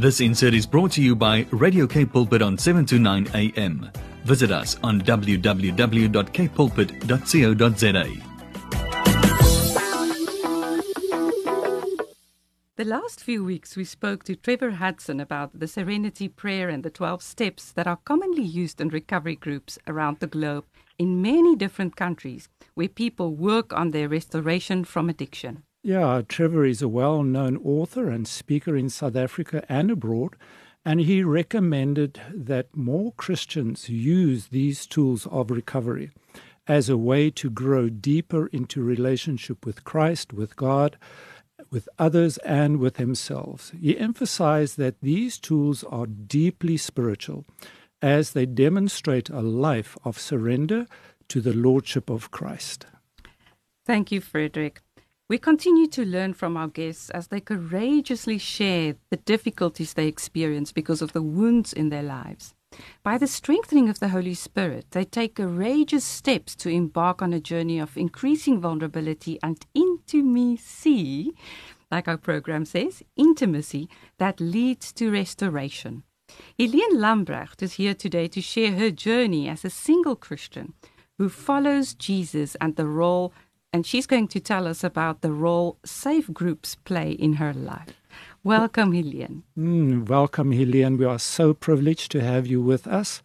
This insert is brought to you by Radio K Pulpit on 7 to 9 a.m. Visit us on www.kpulpit.co.za. The last few weeks, we spoke to Trevor Hudson about the Serenity Prayer and the 12 steps that are commonly used in recovery groups around the globe in many different countries where people work on their restoration from addiction. Yeah, Trevor is a well known author and speaker in South Africa and abroad, and he recommended that more Christians use these tools of recovery as a way to grow deeper into relationship with Christ, with God, with others and with themselves. He emphasized that these tools are deeply spiritual as they demonstrate a life of surrender to the Lordship of Christ. Thank you, Frederick. We continue to learn from our guests as they courageously share the difficulties they experience because of the wounds in their lives. By the strengthening of the Holy Spirit, they take courageous steps to embark on a journey of increasing vulnerability and intimacy, like our program says, intimacy that leads to restoration. Helene Lambrecht is here today to share her journey as a single Christian who follows Jesus and the role, and she's going to tell us about the role safe groups play in her life. Welcome, Helene. Mm, welcome, Helene. We are so privileged to have you with us,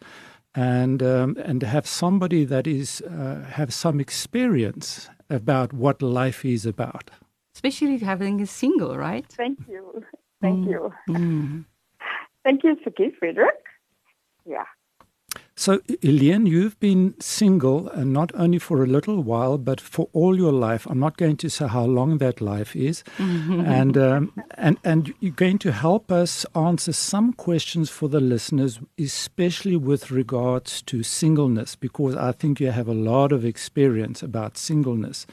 and um, and have somebody that is uh, have some experience about what life is about. Especially having a single, right? Thank you. Thank Mm. you. Mm. Thank you, Vicky Frederick. Yeah. So, Helene, you've been single, and not only for a little while, but for all your life. I'm not going to say how long that life is, and um, and and you're going to help us answer some questions for the listeners, especially with regards to singleness, because I think you have a lot of experience about singleness,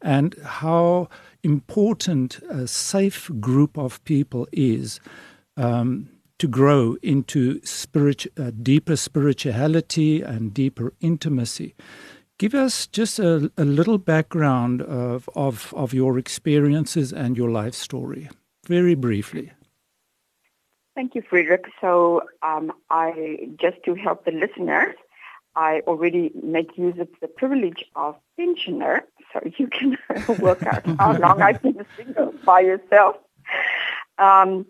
and how important a safe group of people is. Um, to grow into spirit, uh, deeper spirituality and deeper intimacy. Give us just a, a little background of, of, of your experiences and your life story, very briefly. Thank you, Frederick. So um, I just to help the listeners, I already make use of the privilege of pensioner, so you can work out how long I've been single by yourself. Um,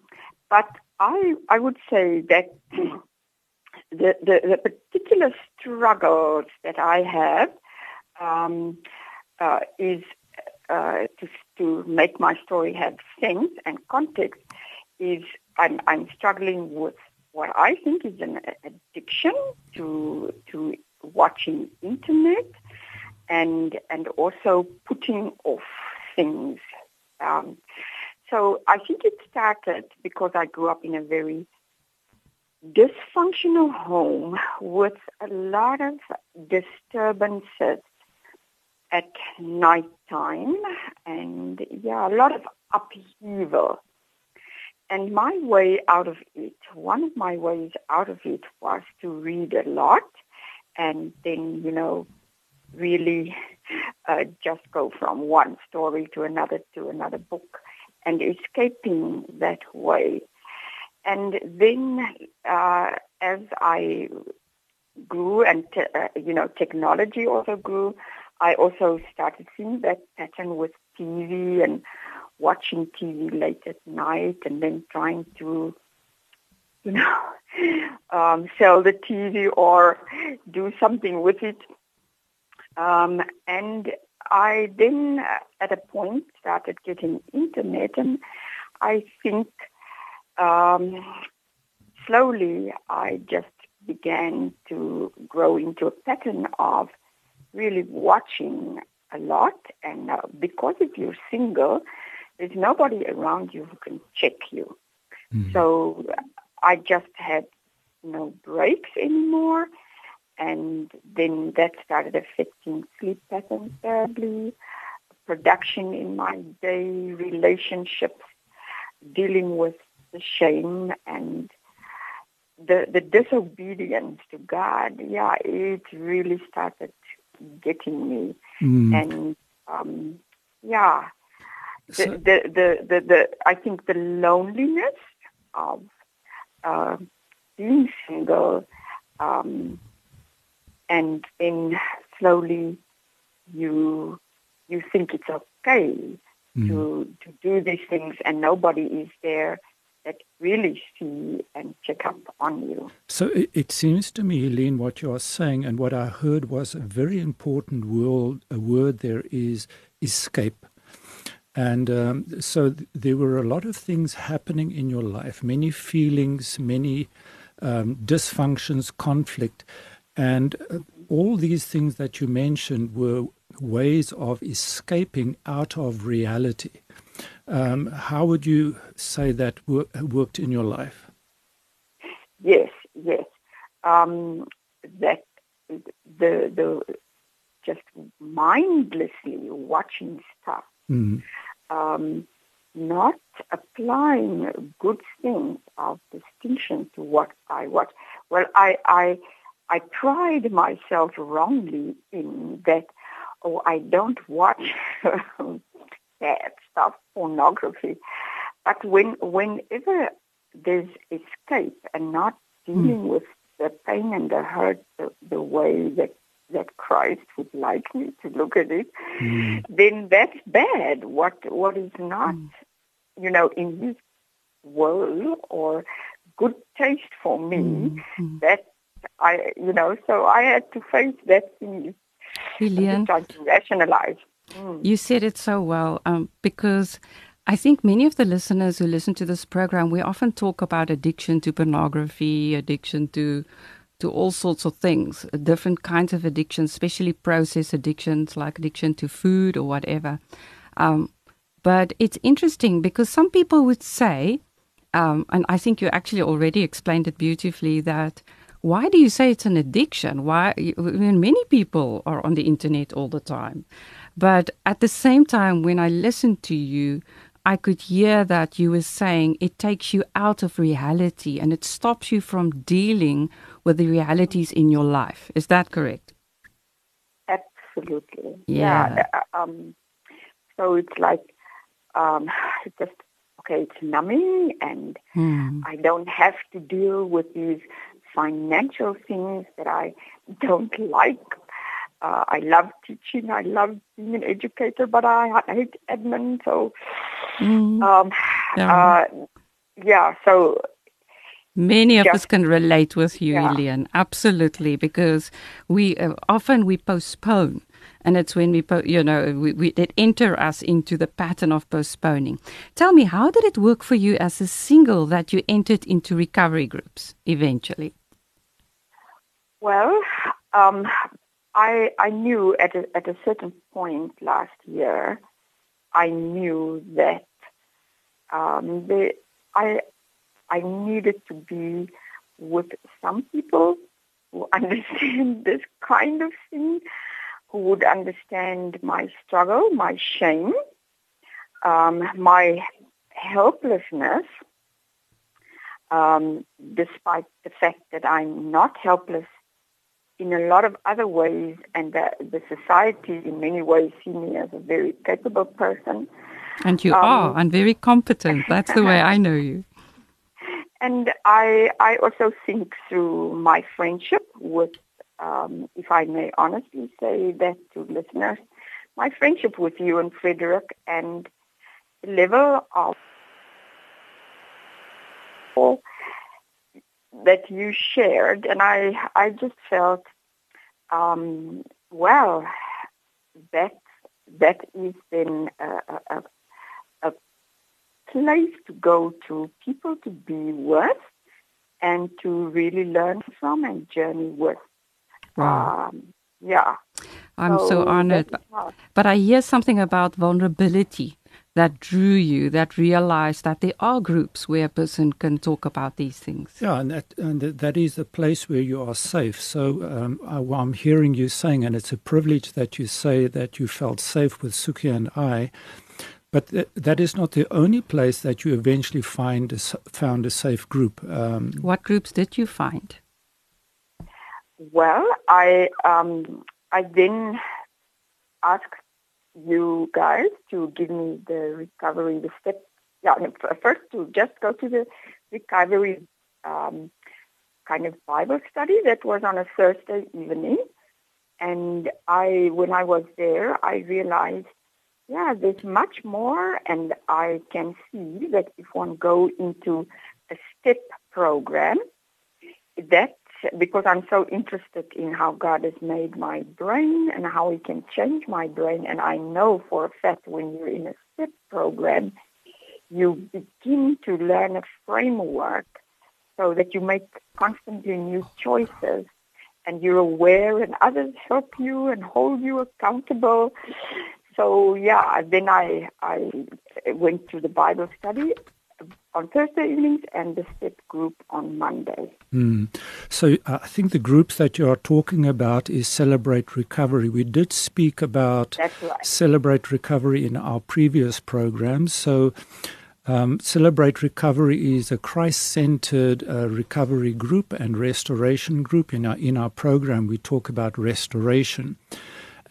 but I I would say that the, the, the particular struggles that I have um, uh, is uh, to, to make my story have sense and context is I'm, I'm struggling with what I think is an addiction to to watching internet and and also putting off things. Um, so I think it started because I grew up in a very dysfunctional home with a lot of disturbances at night time and yeah, a lot of upheaval. And my way out of it, one of my ways out of it was to read a lot and then, you know, really uh, just go from one story to another to another book and escaping that way. And then uh, as I grew and, uh, you know, technology also grew, I also started seeing that pattern with TV and watching TV late at night and then trying to, you know, um, sell the TV or do something with it. Um, and I then, uh, at a point, started getting internet, and I think um, slowly I just began to grow into a pattern of really watching a lot. And uh, because if you're single, there's nobody around you who can check you. So I just had no breaks anymore. And then that started affecting sleep patterns terribly, production in my day, relationships, dealing with the shame and the the disobedience to God. Yeah, it really started getting me. Mm. And um, yeah, the, the, the, the, the, I think the loneliness of uh, being single, um, and then slowly you you think it's okay mm. to to do these things, and nobody is there that really see and check up on you. So it, it, seems to me, Helene, what you are saying, and what I heard was a very important word. A word there is escape. And um, so th- there were a lot of things happening in your life, many feelings, many um, dysfunctions, conflict. And uh, all these things that you mentioned were ways of escaping out of reality. Um, how would you say that wor- worked in your life? Yes, yes. Um, that the the just mindlessly watching stuff, mm. um, not applying good things of distinction to what I watch. Well, I I I pride myself wrongly in that. Oh, I don't watch bad stuff, pornography. But when whenever there's escape and not dealing mm. with the pain and the hurt the, the way that that Christ would like me to look at it, mm. then that's bad. What what is not, mm. you know, in His will or good taste for me, mm. that I, you know, so I had to face that thing. Trying to rationalize. Mm. You said it so well um, because I think many of the listeners who listen to this program, we often talk about addiction to pornography, addiction to to all sorts of things, different kinds of addictions, especially process addictions like addiction to food or whatever. Um, but it's interesting because some people would say, um, and I think you actually already explained it beautifully, that why do you say it's an addiction? Why? Mean, many people are on the internet all the time. But at the same time, when I listened to you, I could hear that you were saying it takes you out of reality and it stops you from dealing with the realities in your life. Is that correct? Absolutely. Yeah. yeah uh, um, so it's like um, it's just okay. It's numbing, and hmm. I don't have to deal with these financial things that I don't like uh, I love teaching. I love being an educator, but I, I hate admin. So, mm. um, yeah. Uh, yeah. So Many of us can relate with you, yeah. Helene, absolutely, because we uh, often we postpone, and it's when we, po- you know, we, we it enter us into the pattern of postponing. Tell me, how did it work for you as a single that you entered into recovery groups eventually? Well, um, I I knew at a, at a certain point last year, I knew that um, the, I I needed to be with some people who understand this kind of thing, who would understand my struggle, my shame, um, my helplessness, um, despite the fact that I'm not helpless in a lot of other ways, and that the society in many ways see me as a very capable person. And you um, are, and very competent. That's the way I know you. And I, I also think through my friendship with, um, if I may honestly say that to listeners, my friendship with you and Frederick and the level of that you shared, and I I just felt, um, well, that that is then a, a, a place to go to, people to be with, and to really learn from and journey with. Wow. Um, yeah. I'm so, so honored. But I hear something about vulnerability that drew you, that realized that there are groups where a person can talk about these things. Yeah, and that, and that is a place where you are safe. So um, I, am hearing you saying, and it's a privilege that you say that you felt safe with Suki and I. But th- that is not the only place that you eventually find a, found a safe group. Um, what groups did you find? Well, I um, I then asked you guys to give me the recovery, the step yeah, first to just go to the recovery um, kind of Bible study that was on a Thursday evening. And I, when I was there, I realized, yeah, there's much more, and I can see that if one go into a step program, that because I'm so interested in how God has made my brain and how He can change my brain, and I know for a fact when you're in a step program, you begin to learn a framework so that you make constantly new choices and you're aware and others help you and hold you accountable. So yeah, then I I went to the Bible study on Thursday evenings and the step group on Monday. Mm. So uh, I think the groups that you are talking about is Celebrate Recovery. We did speak about right. Celebrate Recovery in our previous programs. So um, Celebrate Recovery is a Christ-centered uh, recovery group and restoration group. In our in our program, we talk about restoration,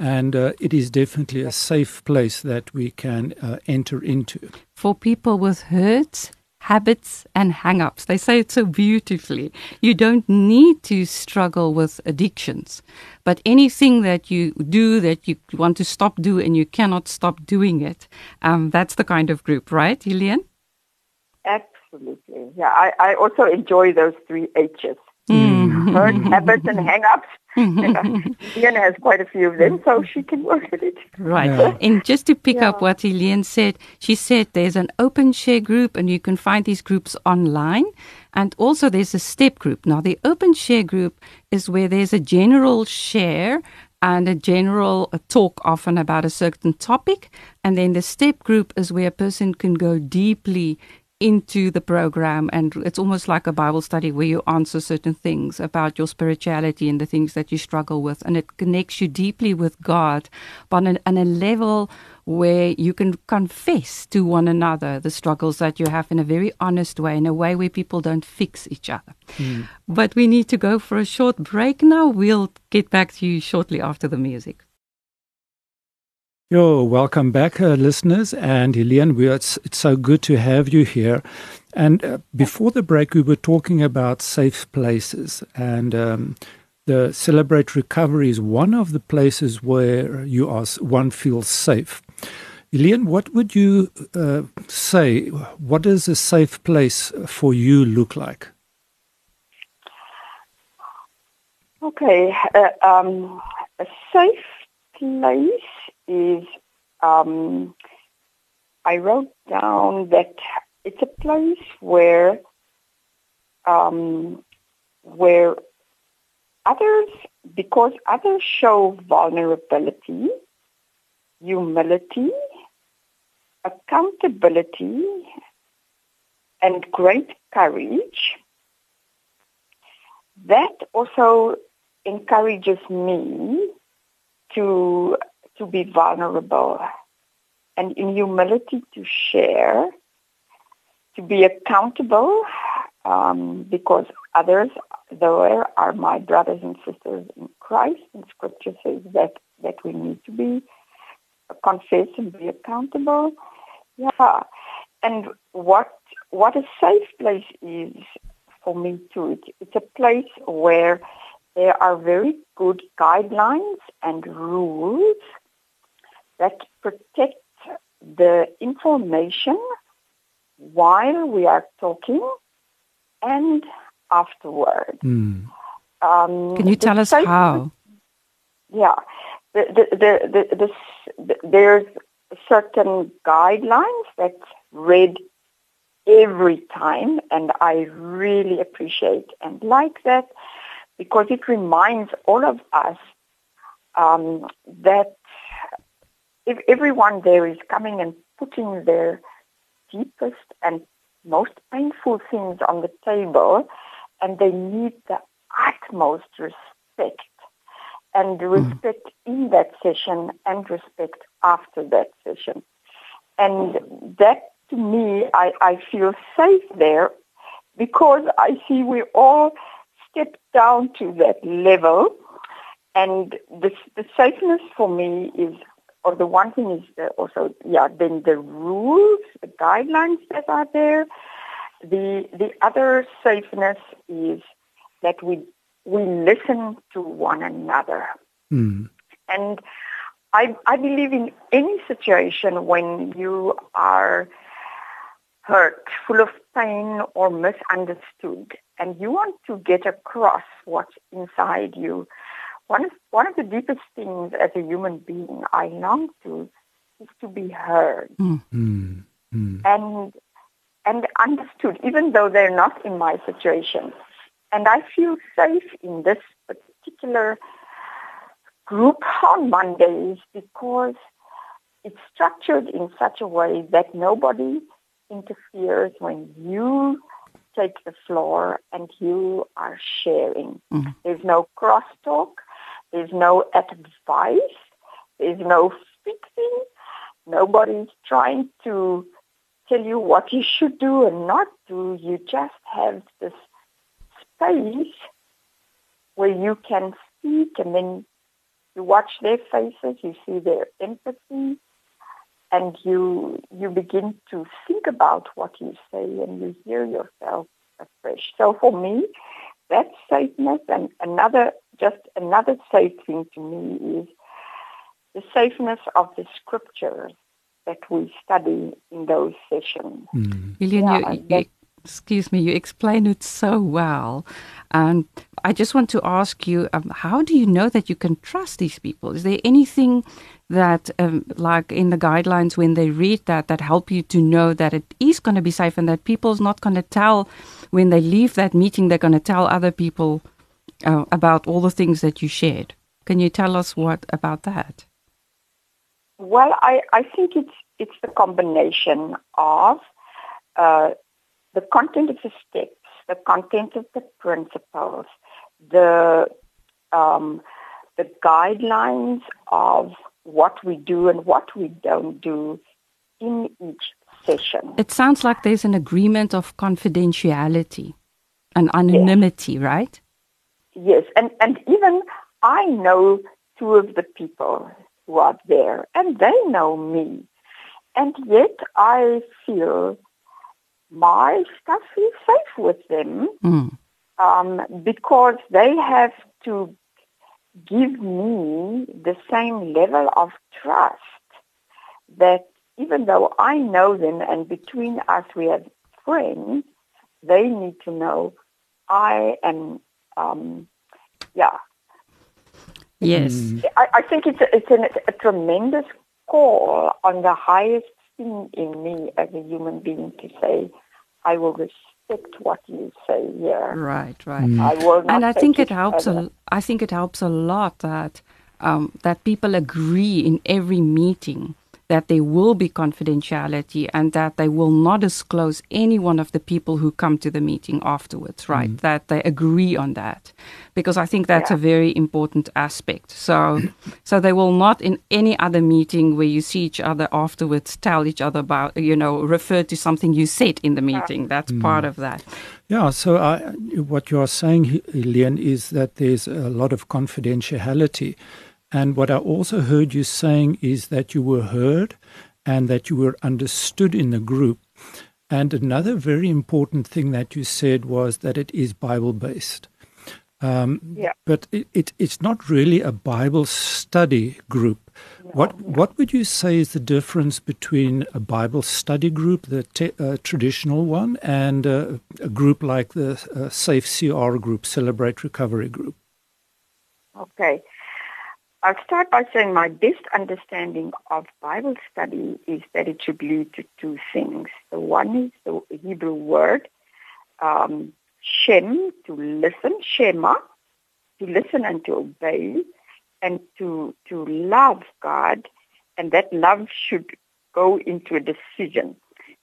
and uh, it is definitely a safe place that we can uh, enter into for people with hurts. Habits and hang ups. They say it so beautifully. You don't need to struggle with addictions, but anything that you do that you want to stop do and you cannot stop doing it, um, that's the kind of group, right, Helene? Absolutely. Yeah, I, I also enjoy those three H's. Mm. Hurt, habits, and hang-ups. Helene has quite a few of them, so she can work with it. Right. Yeah. And just to pick yeah. up what Helene said, she said there's an open share group, and you can find these groups online. And also there's a step group. Now, the open share group is where there's a general share and a general a talk often about a certain topic. And then the step group is where a person can go deeply into the program and it's almost like a bible study where you answer certain things about your spirituality and the things that you struggle with and it connects you deeply with god but on, on a level where you can confess to one another the struggles that you have in a very honest way in a way where people don't fix each other. Mm. but we need to go for a short break now. We'll get back to you shortly after the music Yo, welcome back, uh, listeners. And Helene, we are, it's, it's, so good to have you here. And uh, before the break, we were talking about safe places. And um, the Celebrate Recovery is one of the places where you are, one feels safe. Helene, what would you uh, say? What does a safe place for you look like? Okay, uh, um, a safe place is um, I wrote down that it's a place where um, where others, because others show vulnerability, humility, accountability, and great courage, that also encourages me to to be vulnerable and in humility to share, to be accountable um, because others there are my brothers and sisters in Christ and scripture says that, that we need to be confess and be accountable. Yeah. And what what a safe place is for me too. It, it's a place where there are very good guidelines and rules that protect the information while we are talking and afterward. Mm. Um, Can you tell us how? Yeah, the, the, the, the, the, there's certain guidelines that read every time, and I really appreciate and like that because it reminds all of us um, that if everyone there is coming and putting their deepest and most painful things on the table, and they need the utmost respect and mm. respect mm. in that session and respect after that session. And that to me, I, I feel safe there because I see we all step down to that level and the, the safeness for me is or the one thing is the, also, yeah, then the rules, the guidelines that are there. The the other safeness is that we we listen to one another. Mm. And I, I believe in any situation when you are hurt, full of pain or misunderstood, and you want to get across what's inside you, one of, one of the deepest things as a human being I long to is to be heard Mm. Mm. and and understood, even though they're not in my situation. And I feel safe in this particular group on Mondays because it's structured in such a way that nobody interferes when you take the floor and you are sharing. Mhm. There's no crosstalk. There's no advice. There's no fixing. Nobody's trying to tell you what you should do and not do. You just have this space where you can speak and then you watch their faces, you see their empathy, and you you begin to think about what you say and you hear yourself afresh. So for me, that's safeness and another just another safe thing to me is the safeness of the scriptures that we study in those sessions. Mm. Lillian, Yeah, you, you, guess- excuse me, you explain it so well. And I just want to ask you, um, how do you know that you can trust these people? Is there anything that, um, like in the guidelines, when they read that, that help you to know that it is going to be safe and that people's not going to tell, when they leave that meeting, they're going to tell other people uh, about all the things that you shared? Can you tell us what about that? Well, I, I think it's it's the combination of uh, the content of the steps, the content of the principles, the um, the guidelines of what we do and what we don't do in each session. It sounds like there's an agreement of confidentiality and anonymity, right? Yes, and, and even I know two of the people who are there, and they know me. And yet I feel my stuff is safe with them Mm. um, because they have to give me the same level of trust that even though I know them and between us we are friends, they need to know I am, um, yeah. Yes. I, I think it's a, it's an, a tremendous call on the highest thing in me as a human being to say, I will respect what you say here. Right, right. Mm. I will not and I think it helps. further. A, I think it helps a lot that um, that people agree in every meeting that there will be confidentiality and that they will not disclose any one of the people who come to the meeting afterwards. Right, mm-hmm. that they agree on that, because I think that's Yeah. a very important aspect. So, so they will not in any other meeting where you see each other afterwards tell each other about you know refer to something you said in the meeting. That's mm. part of that. Yeah, so I, what you are saying, Helene, is that there's a lot of confidentiality. And what I also heard you saying is that you were heard and that you were understood in the group. And another very important thing that you said was that it is Bible based. Um, Yeah. But it, it, it's not really a Bible study group. What what would you say is the difference between a Bible study group, the te- uh, traditional one, and uh, a group like the uh, Safe CR group, Celebrate Recovery group? Okay. I'll start by saying my best understanding of Bible study is that it should lead to two things. The one is the Hebrew word um, shem, to listen, shema, to listen and to obey, and to to love God, and that love should go into a decision.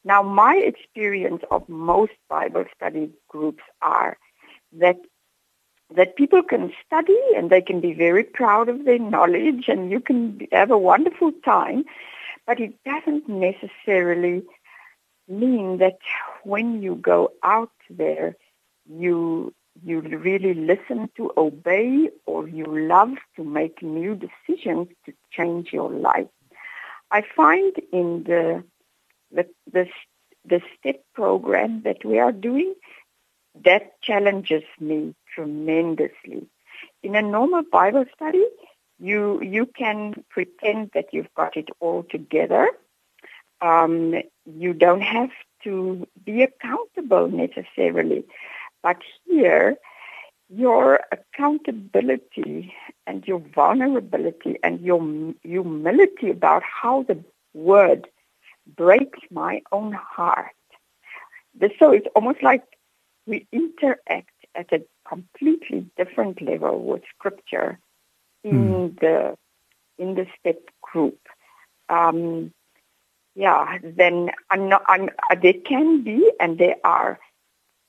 Now, my experience of most Bible study groups are that that people can study and they can be very proud of their knowledge and you can have a wonderful time, but it doesn't necessarily mean that when you go out there, you you really listen to obey or you love to make new decisions to change your life. I find in the the the, the step program that we are doing that challenges me tremendously. In a normal Bible study, you you can pretend that you've got it all together. Um, you don't have to be accountable necessarily, but here your accountability and your vulnerability and your humility about how the word breaks my own heart. So it's almost like we interact at a completely different level with scripture in mm. the in the step group. Um, yeah, then I'm not. I'm. There can be, and there are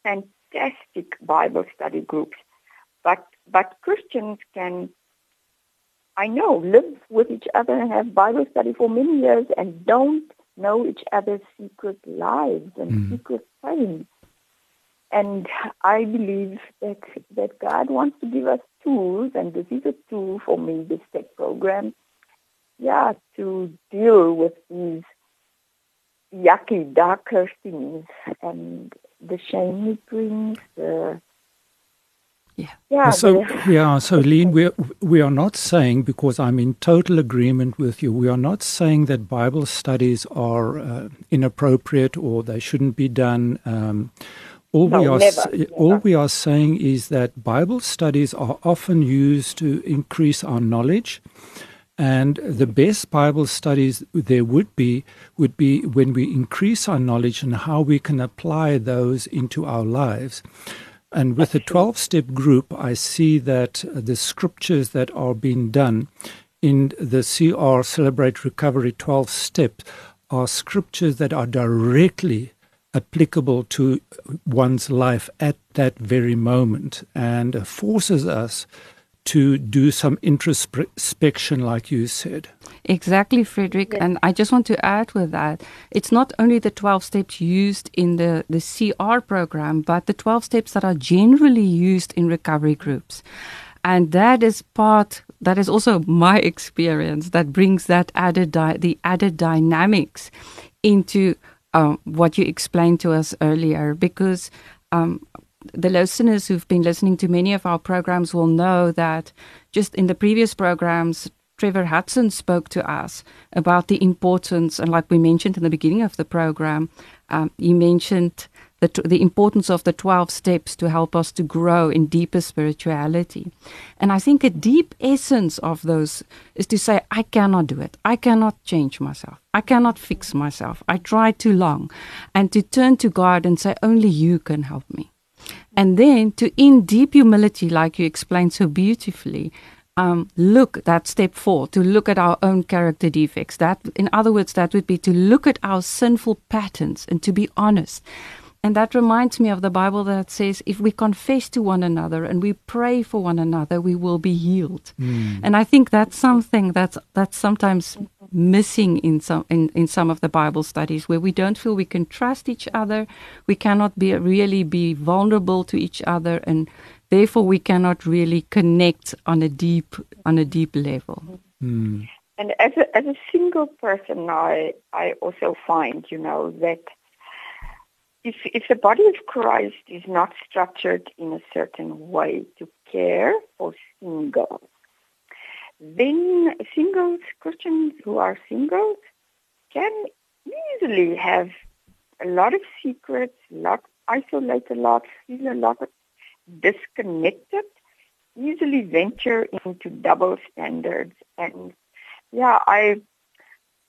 fantastic Bible study groups, but but Christians can. I know live with each other and have Bible study for many years and don't know each other's secret lives and mm. secret pain. And I believe that, that God wants to give us tools, and this is a tool for me, this step program, yeah, to deal with these yucky, darker things and the shame it brings, the yeah. yeah. So yeah. So Lean, we we are not saying because I'm in total agreement with you. We are not saying that Bible studies are uh, inappropriate or they shouldn't be done. Um, all no, we are never, never. all we are saying is that Bible studies are often used to increase our knowledge. And the best Bible studies there would be would be when we increase our knowledge and how we can apply those into our lives. And with the 12 step group, I see that the scriptures that are being done in the CR Celebrate Recovery 12 steps are scriptures that are directly applicable to one's life at that very moment and forces us to do some introspection, like you said. Exactly, Frederick. Yes. And I just want to add with that it's not only the 12 steps used in the, the CR program, but the 12 steps that are generally used in recovery groups. And that is part, that is also my experience that brings that added, di- the added dynamics into um, what you explained to us earlier because um, the listeners who've been listening to many of our programs will know that just in the previous programs, Trevor Hudson spoke to us about the importance, and like we mentioned in the beginning of the program, um, he mentioned the, the importance of the 12 steps to help us to grow in deeper spirituality. And I think a deep essence of those is to say, I cannot do it. I cannot change myself. I cannot fix myself. I tried too long. And to turn to God and say, only you can help me. And then to, in deep humility, like you explained so beautifully, um, look that step four to look at our own character defects. That, in other words, that would be to look at our sinful patterns and to be honest. And that reminds me of the Bible that says, if we confess to one another and we pray for one another, we will be healed. Mm. And I think that's something that's that's sometimes missing in some in, in some of the Bible studies where we don't feel we can trust each other, we cannot be really be vulnerable to each other, and therefore we cannot really connect on a deep on a deep level. Mm. And as a as a single person, I I also find you know that if, if the body of Christ is not structured in a certain way to care for singles, then singles, Christians who are singles, can easily have a lot of secrets, lot isolate a lot, feel a lot disconnected, easily venture into double standards. And yeah, I,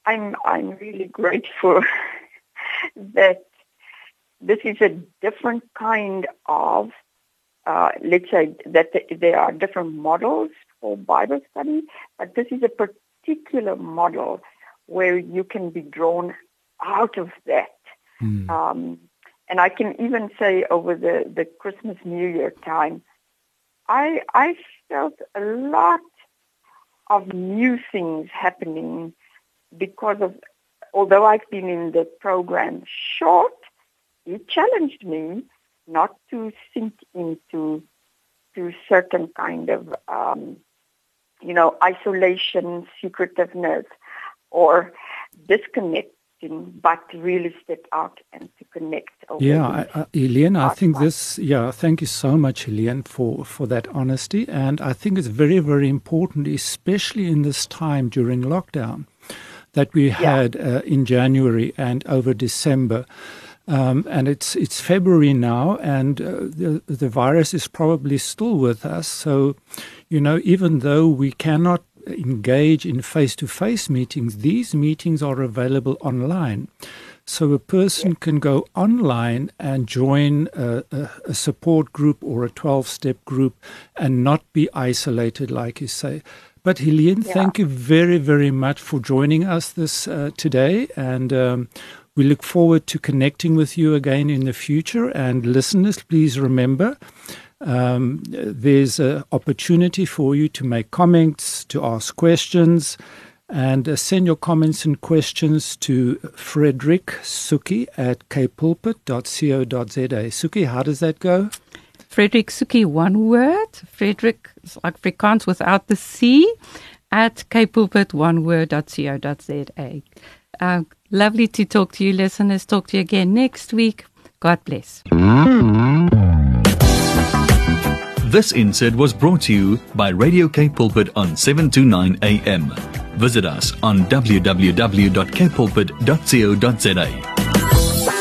I'm I'm really grateful that this is a different kind of, uh, let's say that there are different models for Bible study, but this is a particular model where you can be drawn out of that. Mm. Um, and I can even say over the, the Christmas New Year time, I I felt a lot of new things happening because of although I've been in the program short, he challenged me not to sink into to certain kind of um, you know isolation, secretiveness, or disconnecting, but to really step out and to connect. Yeah, I, I, think this, yeah, thank you so much, Helene, for, for that honesty. And I think it's very, very important, especially in this time during lockdown that we had yeah. uh, in January and over December. Um, and it's it's February now, and uh, the the virus is probably still with us. So, you know, even though we cannot engage in face to face meetings, these meetings are available online. So a person can go online and join a, a, a support group or a 12 step group and not be isolated, like you say. But Helene, yeah. thank you very, very much for joining us this uh, today. And um, we look forward to connecting with you again in the future. And listeners, please remember um, there's an opportunity for you to make comments, to ask questions, and uh, send your comments and questions to Frederick Suki at kpulpit.co.za. Suki, how does that go? Frederick Suki, one word. Frederick is like Afrikaans without the C at kpulpit, one word.co.za. Uh, lovely to talk to you, listeners. Talk to you again next week. God bless. This insert was brought to you by Radio K Pulpit on 729 AM. Visit us on www.kpulpit.co.za.